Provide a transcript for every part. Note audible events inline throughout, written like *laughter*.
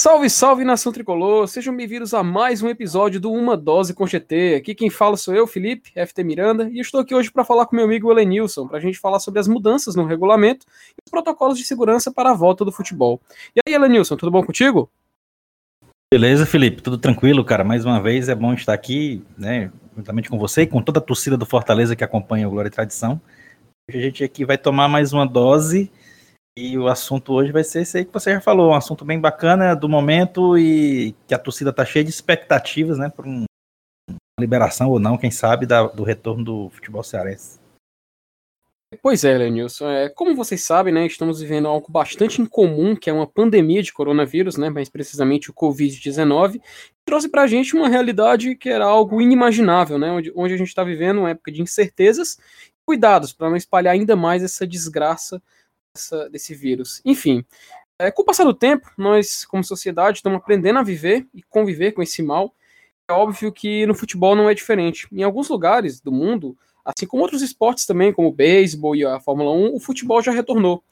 Salve, salve nação tricolor! Sejam bem-vindos a mais um episódio do Uma Dose com GT. Aqui quem fala sou eu, Felipe, FT Miranda, e estou aqui hoje para falar com meu amigo Elenilson, para a gente falar sobre as mudanças no regulamento e os protocolos de segurança para a volta do futebol. E aí, Elenilson, tudo bom contigo? Beleza, Felipe, tudo tranquilo, cara. Mais uma vez é bom estar aqui, né, juntamente com você e com toda a torcida do Fortaleza que acompanha o Glória e Tradição. Hoje a gente aqui vai tomar mais uma dose e o assunto hoje vai ser esse aí que você já falou, um assunto bem bacana do momento e que a torcida tá cheia de expectativas, né, por um, uma liberação ou não, quem sabe, da, do retorno do futebol cearense. Pois é, Lenilson. É, como vocês sabem, né, estamos vivendo algo bastante incomum, que é uma pandemia de coronavírus, né, mais precisamente o Covid-19, que trouxe para a gente uma realidade que era algo inimaginável, né, onde, onde a gente está vivendo uma época de incertezas cuidados para não espalhar ainda mais essa desgraça dessa, desse vírus. Enfim, é, com o passar do tempo, nós, como sociedade, estamos aprendendo a viver e conviver com esse mal. É óbvio que no futebol não é diferente. Em alguns lugares do mundo, assim como outros esportes também, como o beisebol e a Fórmula 1, o futebol já retornou.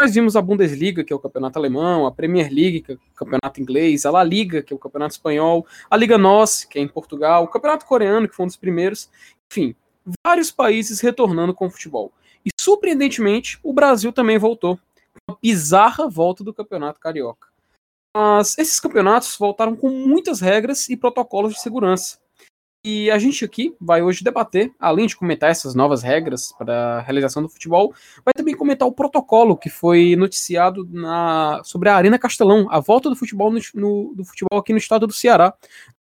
Nós vimos a Bundesliga, que é o campeonato alemão, a Premier League, que é o campeonato inglês, a La Liga, que é o campeonato espanhol, a Liga NOS, que é em Portugal, o campeonato coreano, que foi um dos primeiros. Enfim, vários países retornando com o futebol. Surpreendentemente, o Brasil também voltou. Uma bizarra volta do Campeonato Carioca. Mas esses campeonatos voltaram com muitas regras e protocolos de segurança. E a gente aqui vai hoje debater, além de comentar essas novas regras para a realização do futebol, vai também comentar o protocolo que foi noticiado na, sobre a Arena Castelão, a volta do futebol no, no, do futebol aqui no estado do Ceará.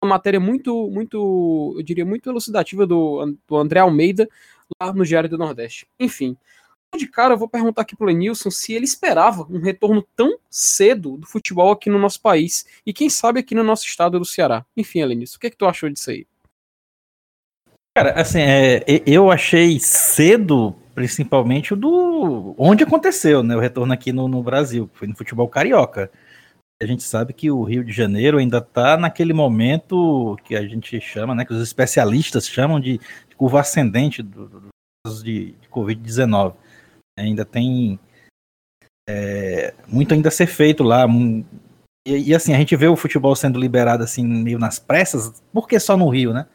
Uma matéria muito, muito, eu diria, muito elucidativa do, do André Almeida, lá no Diário do Nordeste. Enfim, de cara eu vou perguntar aqui pro Lenilson se ele esperava um retorno tão cedo do futebol aqui no nosso país e quem sabe aqui no nosso estado do Ceará. Enfim, Lenilson, o que é que tu achou disso aí? Cara, assim, é, eu achei cedo, principalmente do onde aconteceu, né, o retorno aqui no, no Brasil, foi no futebol carioca. A gente sabe que o Rio de Janeiro ainda está naquele momento que a gente chama, né, que os especialistas chamam de curva ascendente do, do, do de, de Covid-19. Ainda tem é, muito ainda a ser feito lá. E, e, assim, a gente vê o futebol sendo liberado assim meio nas pressas, porque só no Rio, né?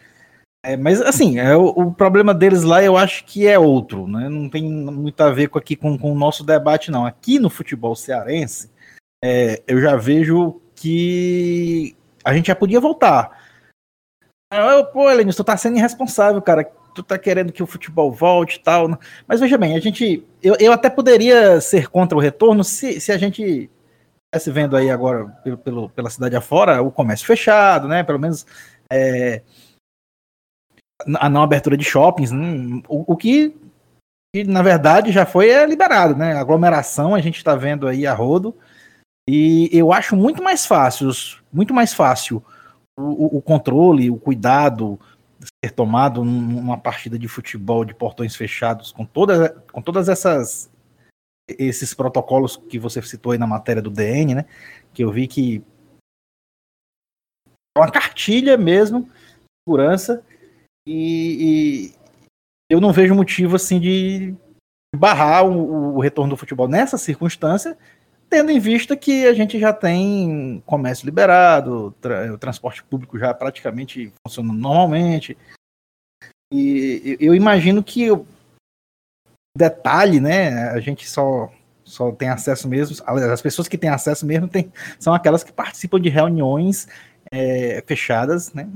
É, mas assim, é, o, o, problema deles lá eu acho que é outro, né? Não tem muito a ver com aqui com, com o nosso debate, não. Aqui no futebol cearense, é, eu já vejo que a gente já podia voltar. Eu, Pô, Helene, tu tá sendo irresponsável, cara. Tu tá querendo que o futebol volte e tal. Mas veja bem, a gente. Eu, eu até poderia ser contra o retorno se, se a gente estivesse vendo aí agora pelo, pelo, pela cidade afora o comércio fechado, né? Pelo menos. É, a não abertura de shoppings, né? o, o que, que, na verdade já foi é, liberado, né? Aglomeração a gente está vendo aí a rodo e eu acho muito mais fácil, muito mais fácil o, o controle, o cuidado ser tomado numa partida de futebol de portões fechados com todas, com todas essas esses protocolos que você citou aí na matéria do DN, né? Que eu vi que é uma cartilha mesmo, segurança e, e eu não vejo motivo assim de barrar o, o, retorno do futebol nessa circunstância, tendo em vista que a gente já tem comércio liberado, tra o transporte público já praticamente funcionando normalmente. E eu imagino que o detalhe, né, a gente só só tem acesso mesmo, as pessoas que têm acesso mesmo tem, são aquelas que participam de reuniões é, fechadas, né,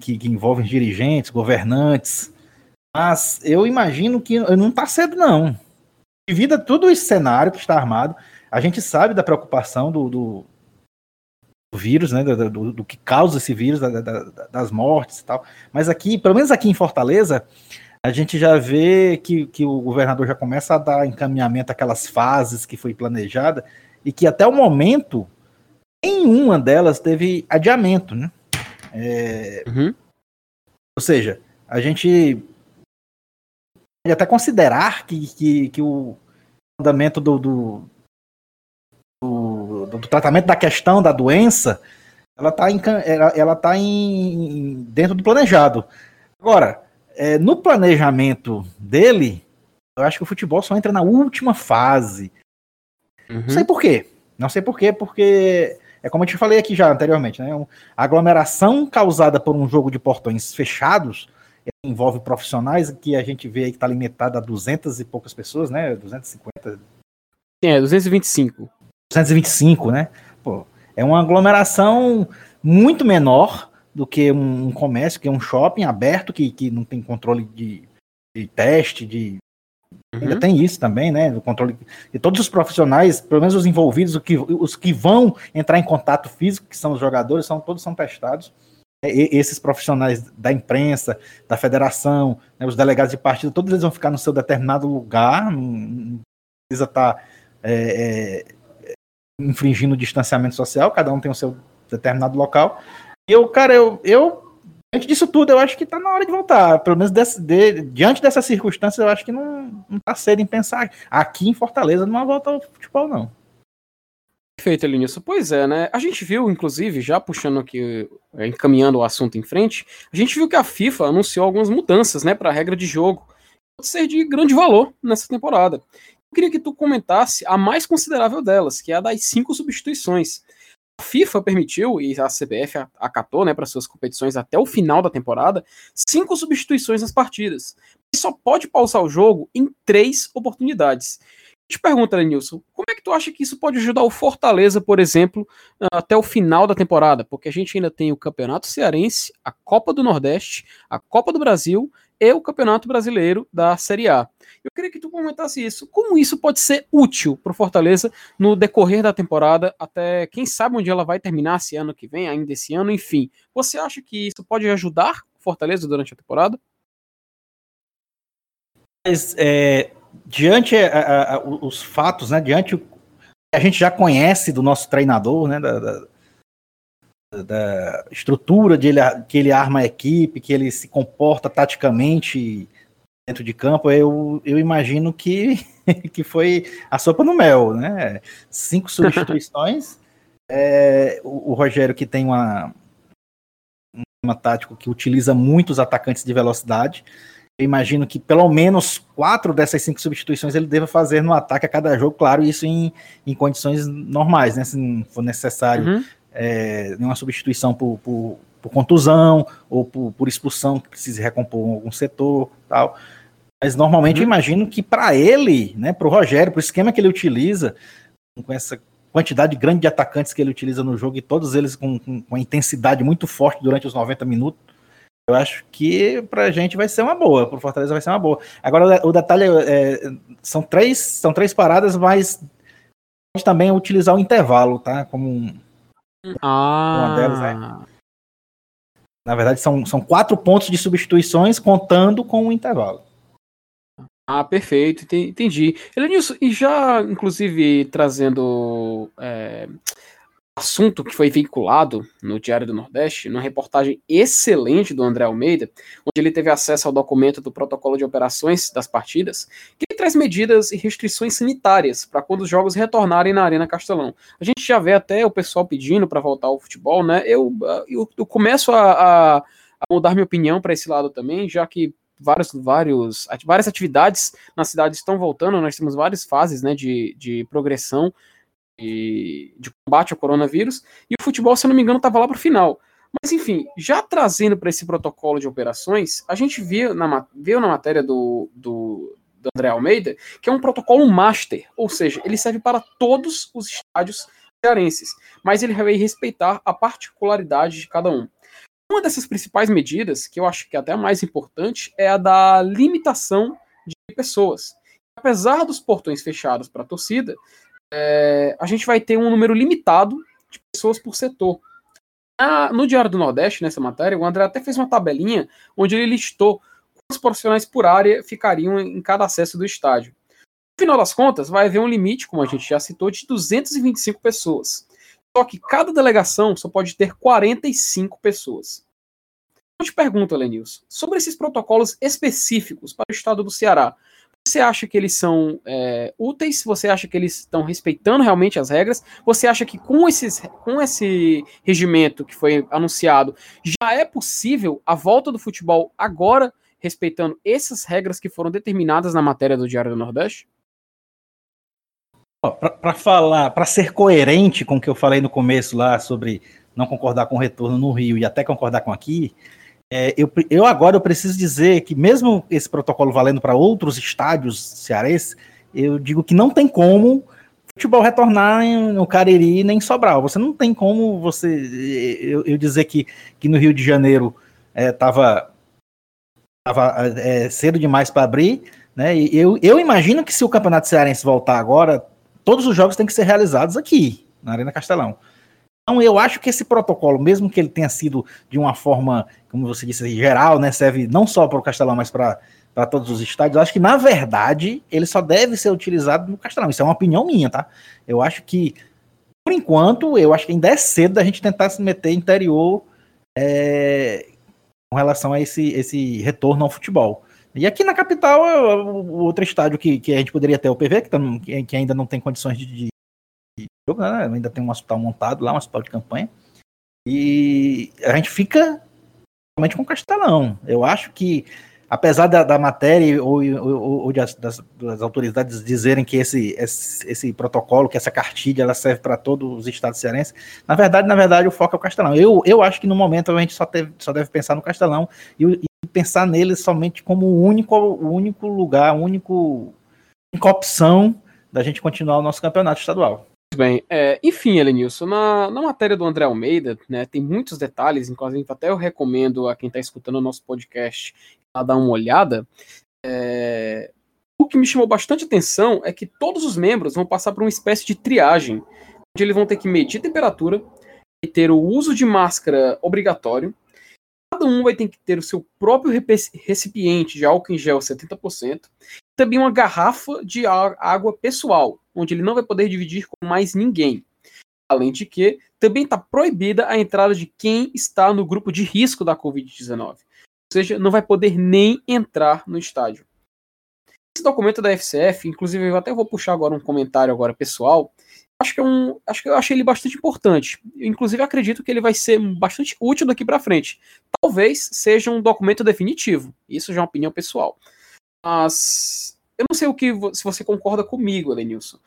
que, que envolvem dirigentes, governantes. Mas eu imagino que não está cedo, não. Devido a todo esse cenário que está armado, a gente sabe da preocupação do, do, do vírus, né, do, do, do, que causa esse vírus, da, da, das mortes e tal. Mas aqui, pelo menos aqui em Fortaleza, a gente já vê que, que o governador já começa a dar encaminhamento àquelas fases que foi planejada e que até o momento nenhuma delas teve adiamento, né? É, uhum. Ou seja, a gente pode até considerar que, que, que o andamento do, do, do, do, tratamento da questão da doença ela está em, ela, ela tá em, dentro do planejado. Agora, é, no planejamento dele, eu acho que o futebol só entra na última fase. Uhum. Não sei por quê. Não sei por quê, porque é como eu te falei aqui já anteriormente, né? A aglomeração causada por um jogo de portões fechados envolve profissionais que a gente vê aí que está limitada a 200 e poucas pessoas, né? 250. Sim, é 225. 225, né? Pô, é uma aglomeração muito menor do que um, comércio, que é um shopping aberto, que, que não tem controle de, de teste, de. Uhum. Ainda tem isso também, né? O controle. E todos os profissionais, pelo menos os envolvidos, os que, os que vão entrar em contato físico, que são os jogadores, são, todos são testados. É, esses profissionais da imprensa, da federação, né, os delegados de partido, todos eles vão ficar no seu determinado lugar, não precisa estar tá, é, é, infringindo o distanciamento social, cada um tem o seu determinado local. E eu, cara, eu, eu diante disso tudo, eu acho que está na hora de voltar. Pelo menos desse, de, diante dessas circunstâncias, eu acho que não, não tá cedo em pensar aqui em Fortaleza numa volta ao futebol, não. Perfeito, Elinilson. Pois é, né? A gente viu, inclusive, já puxando aqui, é, encaminhando o assunto em frente, a gente viu que a FIFA anunciou algumas mudanças, né, para a regra de jogo. Pode ser de grande valor nessa temporada. Eu queria que tu comentasse a mais considerável delas, que é a das cinco substituições. A FIFA permitiu, e a CBF acatou, né, para suas competições até o final da temporada, cinco substituições nas partidas. E só pode pausar o jogo em três oportunidades te pergunta, Lenilson, como é que tu acha que isso pode ajudar o Fortaleza, por exemplo, até o final da temporada? Porque a gente ainda tem o Campeonato Cearense, a Copa do Nordeste, a Copa do Brasil e o Campeonato Brasileiro da Série A. Eu queria que tu comentasse isso. Como isso pode ser útil para o Fortaleza no decorrer da temporada, até quem sabe onde ela vai terminar esse ano que vem, ainda esse ano, enfim. Você acha que isso pode ajudar o Fortaleza durante a temporada? Mas, é, diante a, a, os fatos, né, diante o que a gente já conhece do nosso treinador, né, da, da, da estrutura de ele, que ele arma a equipe, que ele se comporta taticamente dentro de campo, eu, eu imagino que, *laughs* que foi a sopa no mel, né? Cinco substituições. *laughs* é, o, o, Rogério que tem uma, uma tático que utiliza muitos atacantes de velocidade eu imagino que pelo menos quatro dessas cinco substituições ele deva fazer no ataque a cada jogo, claro, isso em, em condições normais, né? Se não for necessário uhum. é, nenhuma substituição por, por, por contusão ou por, por, expulsão que precise recompor algum setor tal. Mas normalmente uhum. eu imagino que para ele, né, para o Rogério, para o esquema que ele utiliza, com essa quantidade grande de atacantes que ele utiliza no jogo e todos eles com, com, com intensidade muito forte durante os 90 minutos, eu acho que pra gente vai ser uma boa, pro Fortaleza vai ser uma boa. Agora o detalhe é, são três, são três paradas, mas pode também utilizar o intervalo, tá? Como um, ah. uma delas, né? Na verdade, são, são quatro pontos de substituições contando com o intervalo. Ah, perfeito, entendi. Elenilson, e já, inclusive, trazendo é, assunto que foi veiculado no Diário do Nordeste, numa reportagem excelente do André Almeida, onde ele teve acesso ao documento do protocolo de operações das partidas, que traz medidas e restrições sanitárias para quando os jogos retornarem na Arena Castelão. A gente já vê até o pessoal pedindo para voltar ao futebol, né? Eu, eu, eu começo a, a, a mudar minha opinião para esse lado também, já que vários, vários, várias atividades na cidade estão voltando, nós temos várias fases né, de, de progressão de, combate ao coronavírus, e o futebol, se eu não me engano, estava lá para o final. Mas enfim, já trazendo para esse protocolo de operações, a gente viu na, viu na matéria do, do, do André Almeida que é um protocolo master, ou seja, ele serve para todos os estádios cearenses, mas ele vai respeitar a particularidade de cada um. Uma dessas principais medidas, que eu acho que é até a mais importante, é a da limitação de pessoas. Apesar dos portões fechados para a torcida, é, a gente vai ter um número limitado de pessoas por setor. Ah, no Diário do Nordeste, nessa matéria, o André até fez uma tabelinha onde ele listou quantos profissionais por área ficariam em cada acesso do estádio. No final das contas, vai haver um limite, como a gente já citou, de 225 pessoas. Só que cada delegação só pode ter 45 pessoas. Eu te pergunto, Lenilson, sobre esses protocolos específicos para o estado do Ceará, você acha que eles são é, úteis? Você acha que eles estão respeitando realmente as regras? Você acha que com, esses, com esse regimento que foi anunciado, já é possível a volta do futebol agora, respeitando essas regras que foram determinadas na matéria do Diário do Nordeste? Para falar, para ser coerente com o que eu falei no começo lá sobre não concordar com o retorno no Rio e até concordar com aqui, é, eu, eu agora eu preciso dizer que mesmo esse protocolo valendo para outros estádios cearenses, eu digo que não tem como futebol retornar no Cariri nem em Sobral. Você não tem como você eu, eu dizer que, que no Rio de Janeiro estava é, tava, é, cedo demais para abrir, né? E eu, eu imagino que se o Campeonato Cearense voltar agora, todos os jogos têm que ser realizados aqui, na Arena Castelão. Então, eu acho que esse protocolo, mesmo que ele tenha sido de uma forma, como você disse, geral, né, serve não só para o Castelão, mas para todos os estádios, eu acho que, na verdade, ele só deve ser utilizado no Castelão. Isso é uma opinião minha, tá? Eu acho que, por enquanto, eu acho que ainda é cedo da gente tentar se meter interior é, com relação a esse, esse retorno ao futebol. E aqui na capital, o outro estádio que, que a gente poderia ter, o PV, que, que ainda não tem condições de, de né? ainda tem um hospital montado lá, um hospital de campanha. E a gente fica realmente com o Castelão. Eu acho que apesar da, da matéria ou, ou, ou das, das, autoridades dizerem que esse, esse, esse, protocolo, que essa cartilha, ela serve para todos os estados cearenses, na verdade, na verdade, o foco é o Castelão. Eu, eu acho que no momento a gente só, teve, só deve pensar no Castelão e, e, pensar nele somente como o único, o único lugar, a única opção da gente continuar o nosso campeonato estadual. Bem, é, enfim, Elenilson, na, na matéria do André Almeida, né, tem muitos detalhes, inclusive até eu recomendo a quem está escutando o nosso podcast a dar uma olhada, é... o que me chamou bastante atenção é que todos os membros vão passar por uma espécie de triagem, onde eles vão ter que medir temperatura e ter o uso de máscara obrigatório. Cada um vai ter que ter o seu próprio recipiente de álcool em gel 70%, e também uma garrafa de água pessoal, onde ele não vai poder dividir com mais ninguém. Além de que também está proibida a entrada de quem está no grupo de risco da Covid-19 seja, não vai poder nem entrar no estádio. Esse documento da FCF, inclusive eu até vou puxar agora um comentário agora pessoal, acho que é um, acho que eu achei ele bastante importante. Eu, inclusive acredito que ele vai ser bastante útil daqui para frente. Talvez seja um documento definitivo. Isso já é uma opinião pessoal. Mas eu não sei o que se você concorda comigo, Elenilson.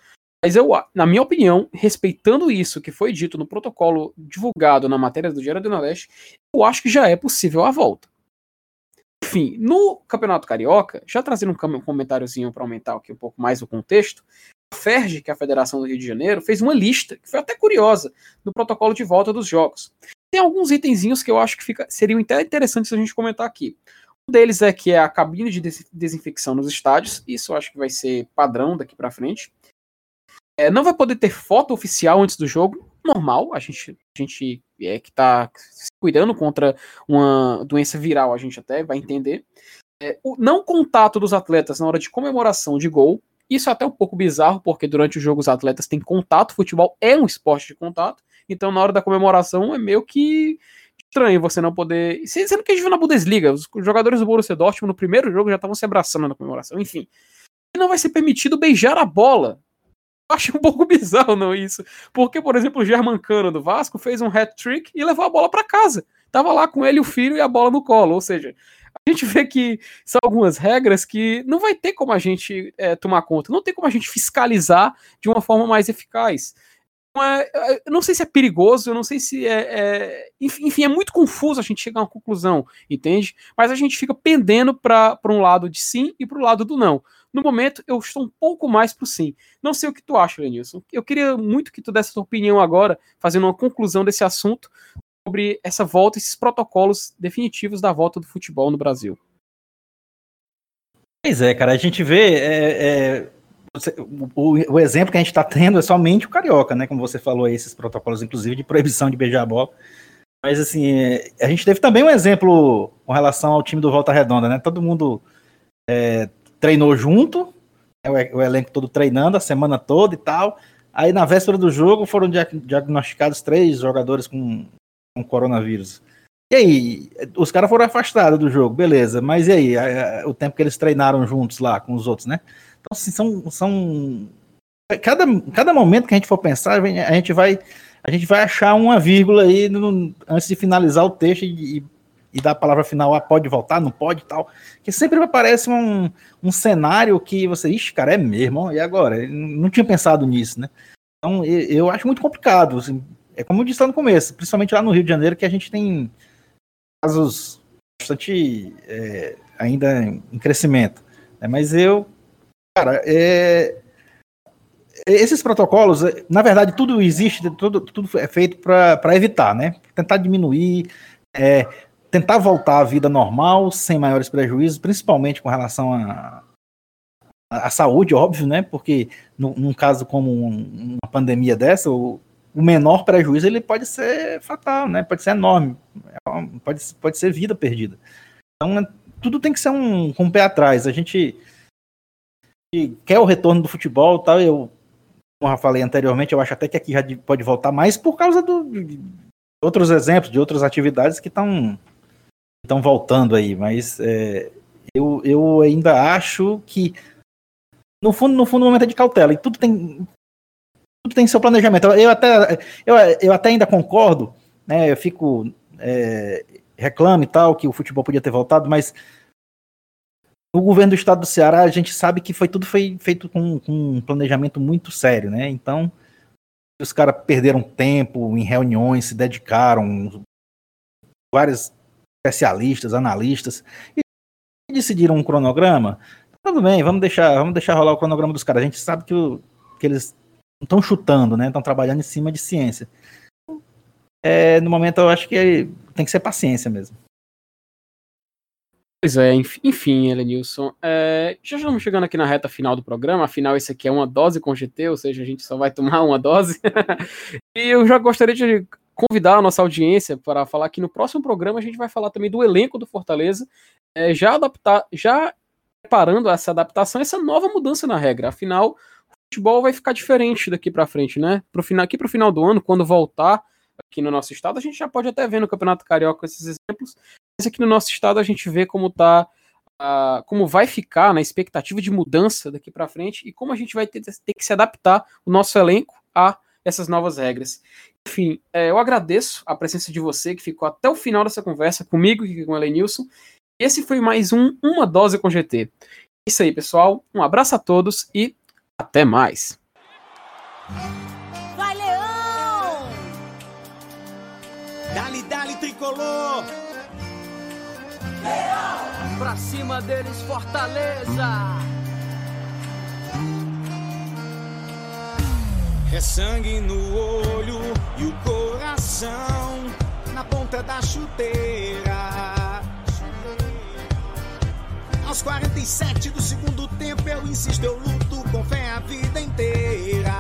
Mas eu, na minha opinião, respeitando isso que foi dito no protocolo divulgado na matéria do Diário do Nordeste, eu acho que já é possível a volta. Enfim, no Campeonato Carioca, já trazendo um comentáriozinho para aumentar aqui um pouco mais o contexto, a FERJ, que é a Federação do Rio de Janeiro, fez uma lista, que foi até curiosa, do protocolo de volta dos jogos. Tem alguns itenzinhos que eu acho que fica, seriam até interessantes a gente comentar aqui. Deles é que é a cabine de desinfecção nos estádios, isso eu acho que vai ser padrão daqui para frente. É, não vai poder ter foto oficial antes do jogo, normal, a gente, a gente é, que está se cuidando contra uma doença viral, a gente até vai entender. É, o não contato dos atletas na hora de comemoração de gol, isso é até um pouco bizarro, porque durante o jogo os atletas têm contato, futebol é um esporte de contato, então na hora da comemoração é meio que estranho você não poder. Sendo que a gente viu na Bundesliga, os jogadores do Borussia Dortmund no primeiro jogo já estavam se abraçando na comemoração, enfim. Não vai ser permitido beijar a bola acho um *laughs* pouco bizarro não isso. Porque, por exemplo, o Germancano do Vasco fez um hat-trick e levou a bola para casa. Tava lá com ele o filho e a bola no colo. Ou seja, a gente vê que são algumas regras que não vai ter como a gente é, tomar conta, não tem como a gente fiscalizar de uma forma mais eficaz. Eu não sei se é perigoso, eu não sei se é, é, Enfim, é muito confuso a gente chegar a uma conclusão, entende? Mas a gente fica pendendo para um lado de sim e para o lado do não. No momento, eu estou um pouco mais pro sim. Não sei o que tu acha, Lenilson. Eu queria muito que tu desse a tua opinião agora, fazendo uma conclusão desse assunto, sobre essa volta, esses protocolos definitivos da volta do futebol no Brasil. Pois é, cara, a gente vê. É, é, o, o, exemplo que a gente está tendo é somente o carioca, né? Como você falou aí, esses protocolos, inclusive, de proibição de beijar a bola. Mas assim, é, a gente teve também um exemplo com relação ao time do Volta Redonda, né? Todo mundo é, treinou junto, né, o elenco todo treinando a semana toda e tal. Aí na véspera do jogo foram diagnosticados três jogadores com, com coronavírus. E aí, os caras foram afastados do jogo, beleza, mas e aí, o tempo que eles treinaram juntos lá com os outros, né? Então, assim, são. são cada, cada momento que a gente for pensar, a gente vai, a gente vai achar uma vírgula aí no, antes de finalizar o texto e, e dar a palavra final, ah, pode voltar, não pode tal. Que sempre aparece um, um cenário que você, ixi, cara, é mesmo, e agora? não tinha pensado nisso, né? Então, eu, eu acho muito complicado. Assim, é como eu disse lá no começo, principalmente lá no Rio de Janeiro, que a gente tem casos bastante é, ainda em crescimento. Né? Mas eu, cara, é, esses protocolos, na verdade, tudo existe, tudo, tudo é feito para evitar, né? Tentar diminuir, é, tentar voltar à vida normal, sem maiores prejuízos, principalmente com relação a, a, saúde, óbvio, né? Porque num caso como um, uma pandemia dessa, o, menor prejuízo ele pode ser fatal, né? Pode ser enorme, é pode, pode ser vida perdida. Então, tudo tem que ser um, com um pé atrás. A gente quer o retorno do futebol, tal. Eu, como eu falei anteriormente, eu acho até que aqui já pode voltar mais por causa do, de outros exemplos, de outras atividades que estão estão voltando aí. Mas é, eu, eu ainda acho que no fundo, no fundo, o momento é de cautela e tudo tem tudo tem seu planejamento. Eu até eu, eu até ainda concordo, né? Eu fico é, reclame e tal, que o futebol podia ter voltado, mas o governo do estado do Ceará, a gente sabe que foi tudo foi feito com, com um planejamento muito sério, né? Então, os caras perderam tempo em reuniões, se dedicaram, vários especialistas, analistas, e decidiram um cronograma. Tudo bem, vamos deixar, vamos deixar rolar o cronograma dos caras. A gente sabe que, o, que eles estão chutando, né? Estão trabalhando em cima de ciência é, no momento eu acho que tem que ser paciência mesmo. Pois é, enfim, Elenilson. É, já estamos chegando aqui na reta final do programa, afinal, esse aqui é uma dose com GT, ou seja, a gente só vai tomar uma dose. *laughs* e eu já gostaria de convidar a nossa audiência para falar que no próximo programa a gente vai falar também do elenco do Fortaleza, é, já adaptar, já preparando essa adaptação, essa nova mudança na regra. Afinal, o futebol vai ficar diferente daqui para frente, né? Pro final, aqui para o final do ano, quando voltar aqui no nosso estado, a gente já pode até ver no Campeonato Carioca esses exemplos, mas aqui no nosso estado a gente vê como tá, uh, como vai ficar na né, expectativa de mudança daqui para frente e como a gente vai ter, ter, que se adaptar o nosso elenco a essas novas regras. Enfim, é, eu agradeço a presença de você que ficou até o final dessa conversa comigo e com o Elenilson. Esse foi mais um Uma Dose com GT. É isso aí, pessoal. Um abraço a todos e até mais. Dali, dali, tricolor! Pra cima deles, Fortaleza! É sangue no olho e o coração na ponta da chuteira. Aos 47 do segundo tempo eu insisto, eu luto com fé a vida inteira.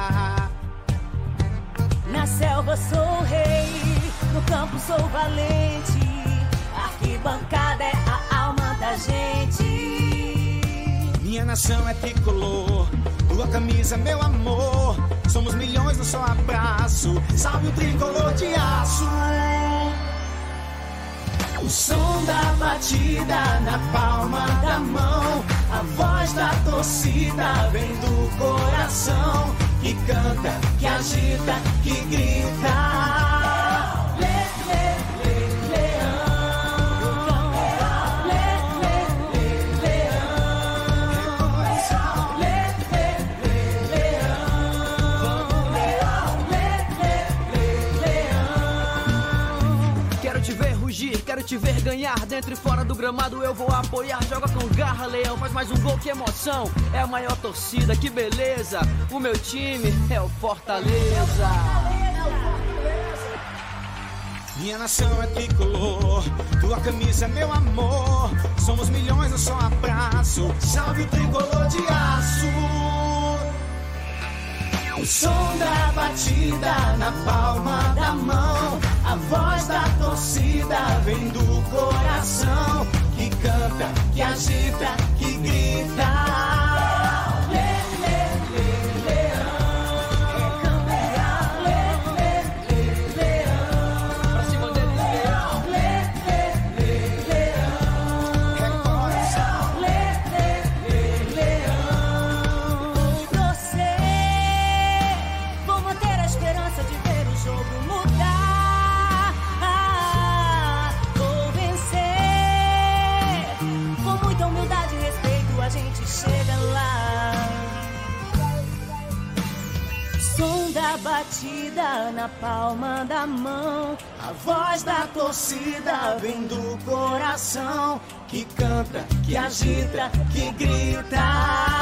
Na selva sou rei no campo sou valente, arquibancada é a alma da gente. Minha nação é tricolor, tua camisa, meu amor. Somos milhões no só abraço. Salve o tricolor de aço. O som da batida na palma da mão. A voz da torcida vem do coração. Que canta, que agita, que grita. Te ver ganhar dentro e fora do gramado. Eu vou apoiar, joga com garra, leão. Faz mais um gol, que emoção. É a maior torcida, que beleza. O meu time é o Fortaleza. Minha nação é tricolor, tua camisa é meu amor. Somos milhões, eu só abraço. Salve o tricolor de aço. O som da batida na palma da mão. A voz da torcida vem do coração. Que canta, que agita, que grita. Palma da mão. A voz da torcida vem do coração que canta, que agita, que grita.